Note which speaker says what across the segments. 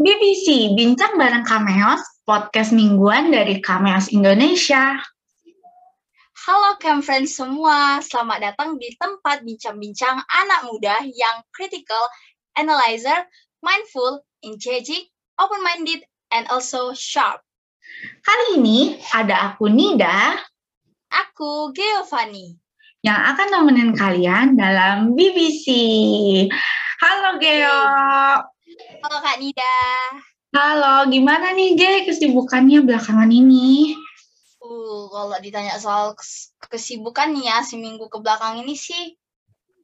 Speaker 1: BBC Bincang Bareng Kameos, podcast mingguan dari Kameos Indonesia.
Speaker 2: Halo Cam Friends semua, selamat datang di tempat bincang-bincang anak muda yang critical, analyzer, mindful, engaging, open-minded, and also sharp.
Speaker 1: Kali ini ada aku Nida,
Speaker 2: Aku Giovanni.
Speaker 1: yang akan nemenin kalian dalam BBC. Halo Geo.
Speaker 2: Halo Kak Nida.
Speaker 1: Halo, gimana nih Ge kesibukannya belakangan ini?
Speaker 2: Uh, kalau ditanya soal kes- kesibukan nih ya seminggu ke belakang ini sih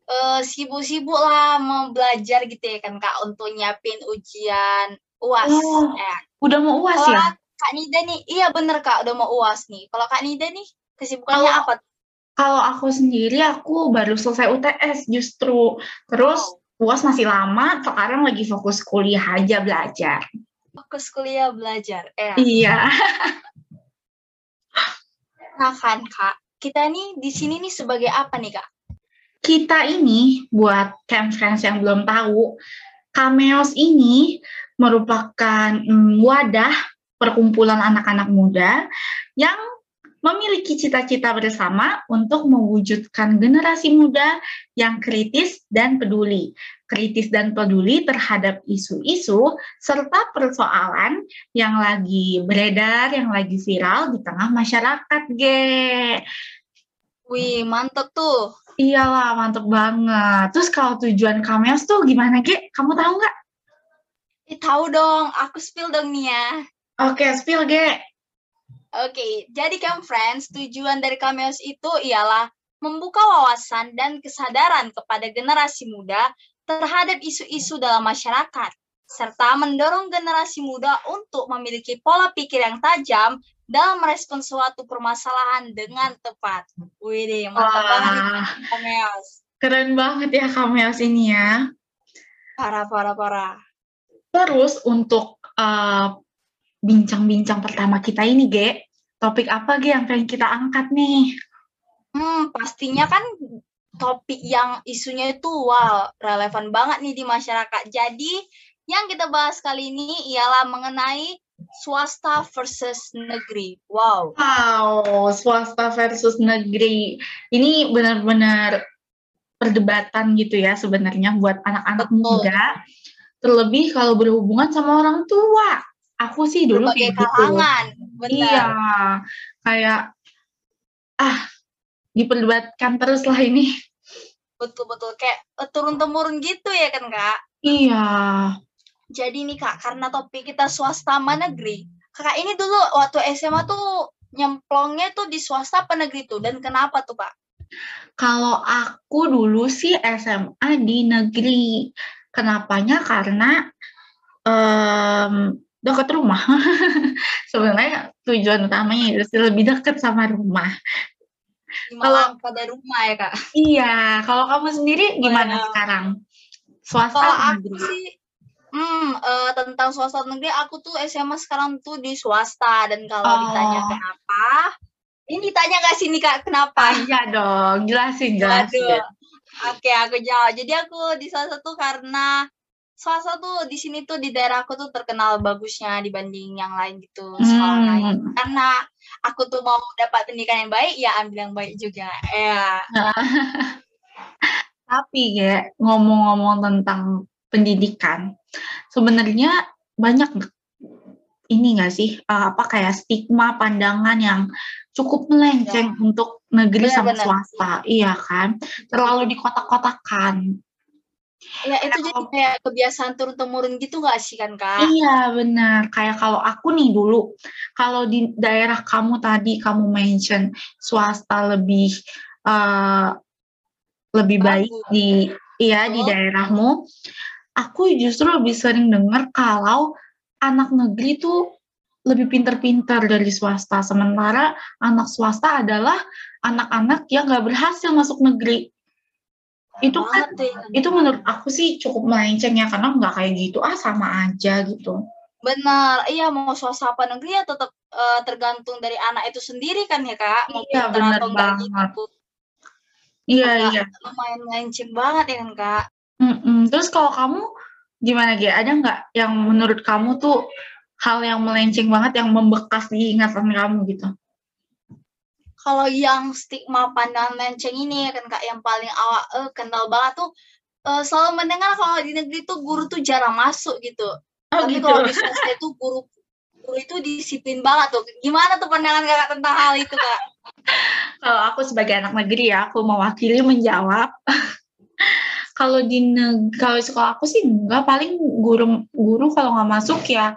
Speaker 2: eh sibuk-sibuk lah mau belajar gitu ya kan Kak untuk nyiapin ujian UAS.
Speaker 1: Oh,
Speaker 2: Eh,
Speaker 1: Udah mau uas
Speaker 2: kalau
Speaker 1: ya?
Speaker 2: Kak Nida nih, iya bener Kak, udah mau UAS nih. Kalau Kak Nida nih, kesibukannya
Speaker 1: Kalau-
Speaker 2: apa?
Speaker 1: Kalau aku sendiri, aku baru selesai UTS justru. Terus uas masih lama, sekarang lagi fokus kuliah aja belajar.
Speaker 2: Fokus kuliah belajar. Eh,
Speaker 1: Iya.
Speaker 2: nah kan Kak, kita nih di sini nih sebagai apa nih Kak?
Speaker 1: Kita ini, buat camp friends yang belum tahu, Cameos ini merupakan mm, wadah perkumpulan anak-anak muda yang memiliki cita-cita bersama untuk mewujudkan generasi muda yang kritis dan peduli. Kritis dan peduli terhadap isu-isu serta persoalan yang lagi beredar, yang lagi viral di tengah masyarakat, Ge.
Speaker 2: Wih, mantep tuh.
Speaker 1: Iyalah, mantep banget. Terus kalau tujuan Cameos tuh gimana, Ge? Kamu tahu nggak?
Speaker 2: Eh, tahu dong, aku spill dong nih ya.
Speaker 1: Oke, spill, Ge.
Speaker 2: Oke, jadi kan friends, tujuan dari Cameos itu ialah membuka wawasan dan kesadaran kepada generasi muda terhadap isu-isu dalam masyarakat, serta mendorong generasi muda untuk memiliki pola pikir yang tajam dalam merespon suatu permasalahan dengan tepat. Wih, mantap banget Cameos.
Speaker 1: keren banget ya Cameos ini ya.
Speaker 2: Parah, parah, parah.
Speaker 1: Terus untuk eh, bincang-bincang pertama kita ini, Ge, topik apa, Ge, yang pengen kita angkat nih?
Speaker 2: Hmm, pastinya kan topik yang isunya itu wow, relevan banget nih di masyarakat. Jadi, yang kita bahas kali ini ialah mengenai swasta versus negeri. Wow.
Speaker 1: Wow, swasta versus negeri. Ini benar-benar perdebatan gitu ya sebenarnya buat anak-anak muda. Terlebih kalau berhubungan sama orang tua. Aku sih dulu
Speaker 2: Berbagai
Speaker 1: kayak gitu.
Speaker 2: kalangan. Benar.
Speaker 1: Iya, kayak ah diperdebatkan terus lah ini.
Speaker 2: Betul-betul kayak eh, turun-temurun gitu ya kan, Kak?
Speaker 1: Iya.
Speaker 2: Jadi nih, Kak, karena topik kita swasta sama negeri. Kakak ini dulu waktu SMA tuh nyemplongnya tuh di swasta apa negeri tuh dan kenapa tuh, Kak?
Speaker 1: Kalau aku dulu sih SMA di negeri. Kenapanya? Karena em, dekat rumah. Sebenarnya tujuan utamanya itu lebih dekat sama rumah. Kalau-
Speaker 2: pada rumah ya, Kak?
Speaker 1: Iya, kalau kamu sendiri gimana
Speaker 2: Wow.
Speaker 1: sekarang? Swasta
Speaker 2: Kalau aku
Speaker 1: negeri?
Speaker 2: sih, hmm, eh, tentang swasta negeri, aku tuh SMA sekarang tuh di swasta dan kalau ditanya
Speaker 1: Oh.
Speaker 2: kenapa, ini ditanya nggak sih nih kak kenapa?
Speaker 1: Ah, iya dong, jelasin, jelasin.
Speaker 2: Oke, aku jawab. Jadi aku di swasta tuh karena swasta tuh di sini tuh di daerahku tuh terkenal bagusnya dibanding yang lain gitu sekolah lain.
Speaker 1: Hmm.
Speaker 2: Karena aku tuh mau dapat pendidikan yang baik, ya ambil yang baik juga. Ya.
Speaker 1: Tapi ya ngomong-ngomong tentang pendidikan, sebenarnya banyak ini nggak sih eh, apa kayak stigma pandangan yang cukup melenceng untuk negeri sama
Speaker 2: Benar-benar.
Speaker 1: swasta, iya kan? Terlalu dikotak-kotakan.
Speaker 2: Ya itu jadi kayak kebiasaan turun temurun gitu nggak sih kan kak?
Speaker 1: Iya benar. Kayak kalau aku nih dulu, kalau di daerah kamu tadi kamu mention swasta lebih eh, lebih baik
Speaker 2: Bagus.
Speaker 1: di iya di
Speaker 2: Betul.
Speaker 1: daerahmu. Aku justru lebih sering dengar kalau anak negeri tuh lebih pinter-pinter dari swasta. Sementara anak swasta adalah anak-anak yang nggak berhasil masuk negeri. Itu kan
Speaker 2: ya.
Speaker 1: itu menurut aku sih cukup melenceng ya karena nggak kayak gitu ah sama aja gitu
Speaker 2: Benar, iya mau swasta apa negeri ya tetap eh, tergantung dari anak itu sendiri kan ya kak, mau
Speaker 1: Iya,
Speaker 2: pinter atau enggak
Speaker 1: banget.
Speaker 2: gitu.
Speaker 1: iya
Speaker 2: Kayak
Speaker 1: iya
Speaker 2: Lumayan melenceng banget ya kan kak.
Speaker 1: Mm-mm. terus kalau kamu gimana Ge? Ada nggak yang menurut kamu tuh hal yang melenceng banget yang membekas di ingatan kamu gitu?
Speaker 2: Kalau yang stigma pandangan melenceng ini kan kak yang paling awal eh, kental banget tuh eh, selalu mendengar kalau di negeri tuh guru tuh jarang masuk gitu.
Speaker 1: Oh
Speaker 2: Tapi
Speaker 1: gitu.
Speaker 2: kalau di swasta itu guru guru itu disiplin banget tuh. Gimana tuh pandangan kakak tentang hal itu kak?
Speaker 1: Kalau aku sebagai anak negeri ya, aku mewakili menjawab. kalau di kalau sekolah aku sih enggak paling guru guru kalau nggak masuk ya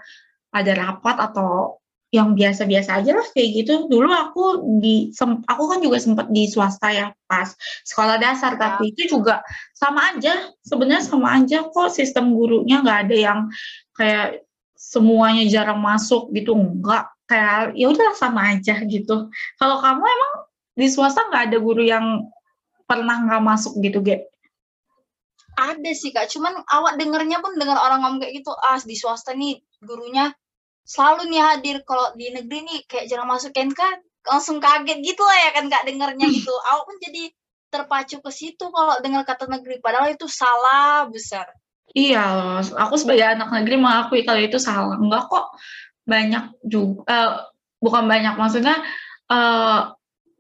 Speaker 1: ada rapat atau yang biasa-biasa aja lah kayak gitu. Dulu aku di sem- aku kan juga sempat di swasta ya pas sekolah dasar
Speaker 2: Ya.
Speaker 1: tapi itu juga sama aja sebenarnya sama aja kok sistem gurunya nggak ada yang kayak semuanya jarang masuk gitu enggak kayak ya udahlah sama aja gitu. Kalau kamu emang di swasta nggak ada guru yang pernah nggak masuk gitu, Ge?
Speaker 2: Ada sih kak, cuman awak dengernya pun dengar orang ngomong kayak gitu, ah di swasta nih gurunya selalu nih hadir, kalau di negeri nih kayak jarang masuk kan kan langsung kaget gitu lah ya kan kak dengernya gitu. Awak pun jadi terpacu ke situ kalau dengar kata negeri, padahal itu salah besar.
Speaker 1: Iya loh, aku sebagai anak negeri mengakui kalau itu salah. Enggak kok banyak juga, eh, bukan banyak maksudnya eh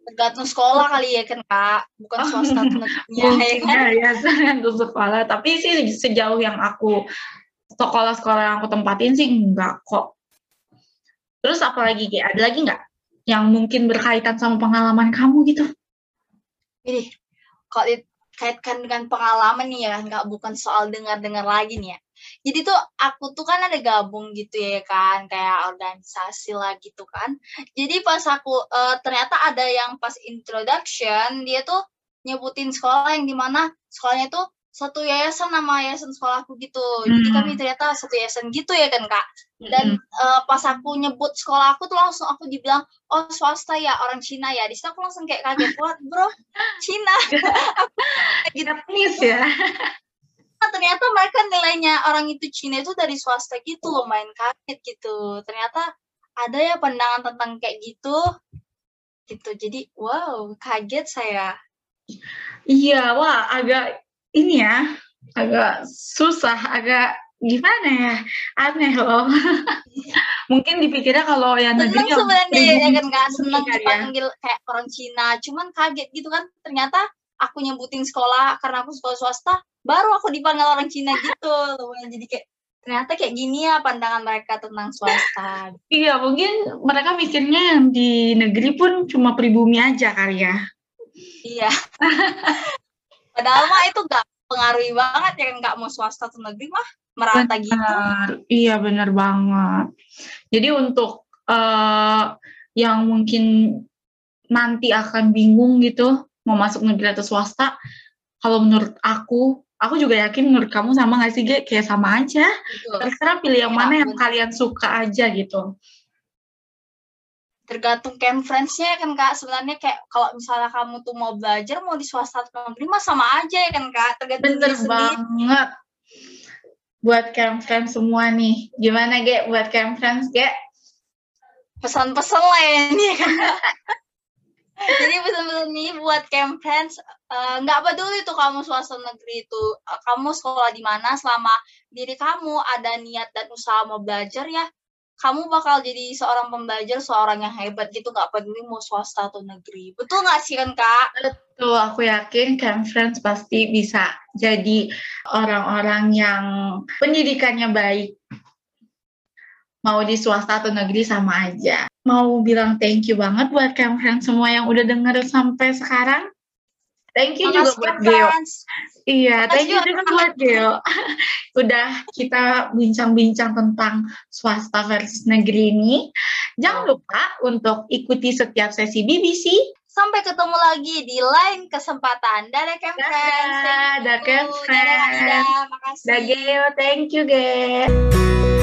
Speaker 2: Tergantung sekolah kali ya kan kak, bukan swasta negerinya ya kan.
Speaker 1: ya, ya tergantung sekolah. Tapi sih sejauh yang aku sekolah-sekolah yang aku tempatin sih enggak kok. Terus apalagi Ge? Ada lagi nggak yang mungkin berkaitan sama pengalaman kamu gitu?
Speaker 2: Ini kalau dikaitkan dengan pengalaman nih ya, nggak bukan soal dengar-dengar lagi nih ya. Jadi tuh aku tuh kan ada gabung gitu ya kan, kayak organisasi lah gitu kan. Jadi pas aku eh, ternyata ada yang pas introduction dia tuh nyebutin sekolah yang di mana sekolahnya tuh satu yayasan nama yayasan sekolahku gitu. Jadi
Speaker 1: Hmm.
Speaker 2: kami ternyata satu yayasan gitu ya kan kak. Dan
Speaker 1: Mm-mm.
Speaker 2: eh, pas aku nyebut sekolah aku tuh langsung aku dibilang oh swasta ya orang Cina ya. Di situ aku langsung kayak kaget what bro Cina. gitu.
Speaker 1: Japanese ya.
Speaker 2: Nah, ternyata mereka nilainya orang itu Cina itu dari swasta gitu loh main kaget gitu. Ternyata ada ya pandangan tentang kayak gitu. Gitu. Jadi wow kaget saya.
Speaker 1: Iya, wah agak ini ya, agak susah, agak gimana ya, aneh loh. Mungkin dipikirnya kalau yang negeri
Speaker 2: Seneng
Speaker 1: yang
Speaker 2: sebenarnya ya kan nggak seneng
Speaker 1: kali ya.
Speaker 2: dipanggil kayak orang Cina. Cuman kaget gitu kan. Ternyata aku nyebutin sekolah karena aku sekolah swasta. Baru aku dipanggil orang Cina gitu. Jadi kayak ternyata kayak gini ya pandangan mereka tentang swasta.
Speaker 1: Iya, mungkin mereka mikirnya yang di negeri pun cuma pribumi aja kali ya.
Speaker 2: Iya. Padahal mah itu gak pengaruhi banget ya kan nggak mau swasta atau negeri mah merata gitu.
Speaker 1: Benar, iya benar banget. Jadi untuk eh, yang mungkin nanti akan bingung gitu mau masuk negeri atau swasta, kalau menurut aku, aku juga yakin menurut kamu sama nggak sih, Ge? Kayak sama aja.
Speaker 2: Gitu.
Speaker 1: Terserah pilih yang
Speaker 2: Iya,
Speaker 1: mana yang kalian suka aja gitu.
Speaker 2: Tergantung camp friends-nya kan kak. Sebenarnya kayak kalau misalnya kamu tuh mau belajar mau di swasta atau negeri mah sama aja ya kan kak. Tergantung
Speaker 1: Bener banget. Buat camp friends semua nih, gimana Ge? Buat camp friends, Ge?
Speaker 2: Pesan-pesan lah ya ini ya kan. Jadi pesan-pesan ini buat camp friends eh, nggak peduli tuh kamu swasta negeri itu eh, kamu sekolah di mana selama diri kamu ada niat dan usaha mau belajar ya kamu bakal jadi seorang pembelajar seorang yang hebat gitu nggak peduli mau swasta atau negeri betul nggak sih kan kak
Speaker 1: Tuh, aku yakin camp friends pasti bisa jadi orang-orang yang pendidikannya baik. Mau di swasta atau negeri sama aja. Mau bilang thank you banget buat camp friends semua yang udah denger sampai sekarang. Thank you juga
Speaker 2: Makasih,
Speaker 1: buat Geo. Iya,
Speaker 2: Makasih
Speaker 1: thank you
Speaker 2: juga,
Speaker 1: buat Geo. Udah kita bincang-bincang tentang swasta versus negeri ini. Jangan lupa untuk ikuti setiap sesi BBC.
Speaker 2: sampai ketemu lagi di lain kesempatan dadah
Speaker 1: Dadah,
Speaker 2: friends Thank
Speaker 1: dadah,
Speaker 2: Dadah, Ida.
Speaker 1: Friends.
Speaker 2: makasih
Speaker 1: Dah Geo, thank you Geo.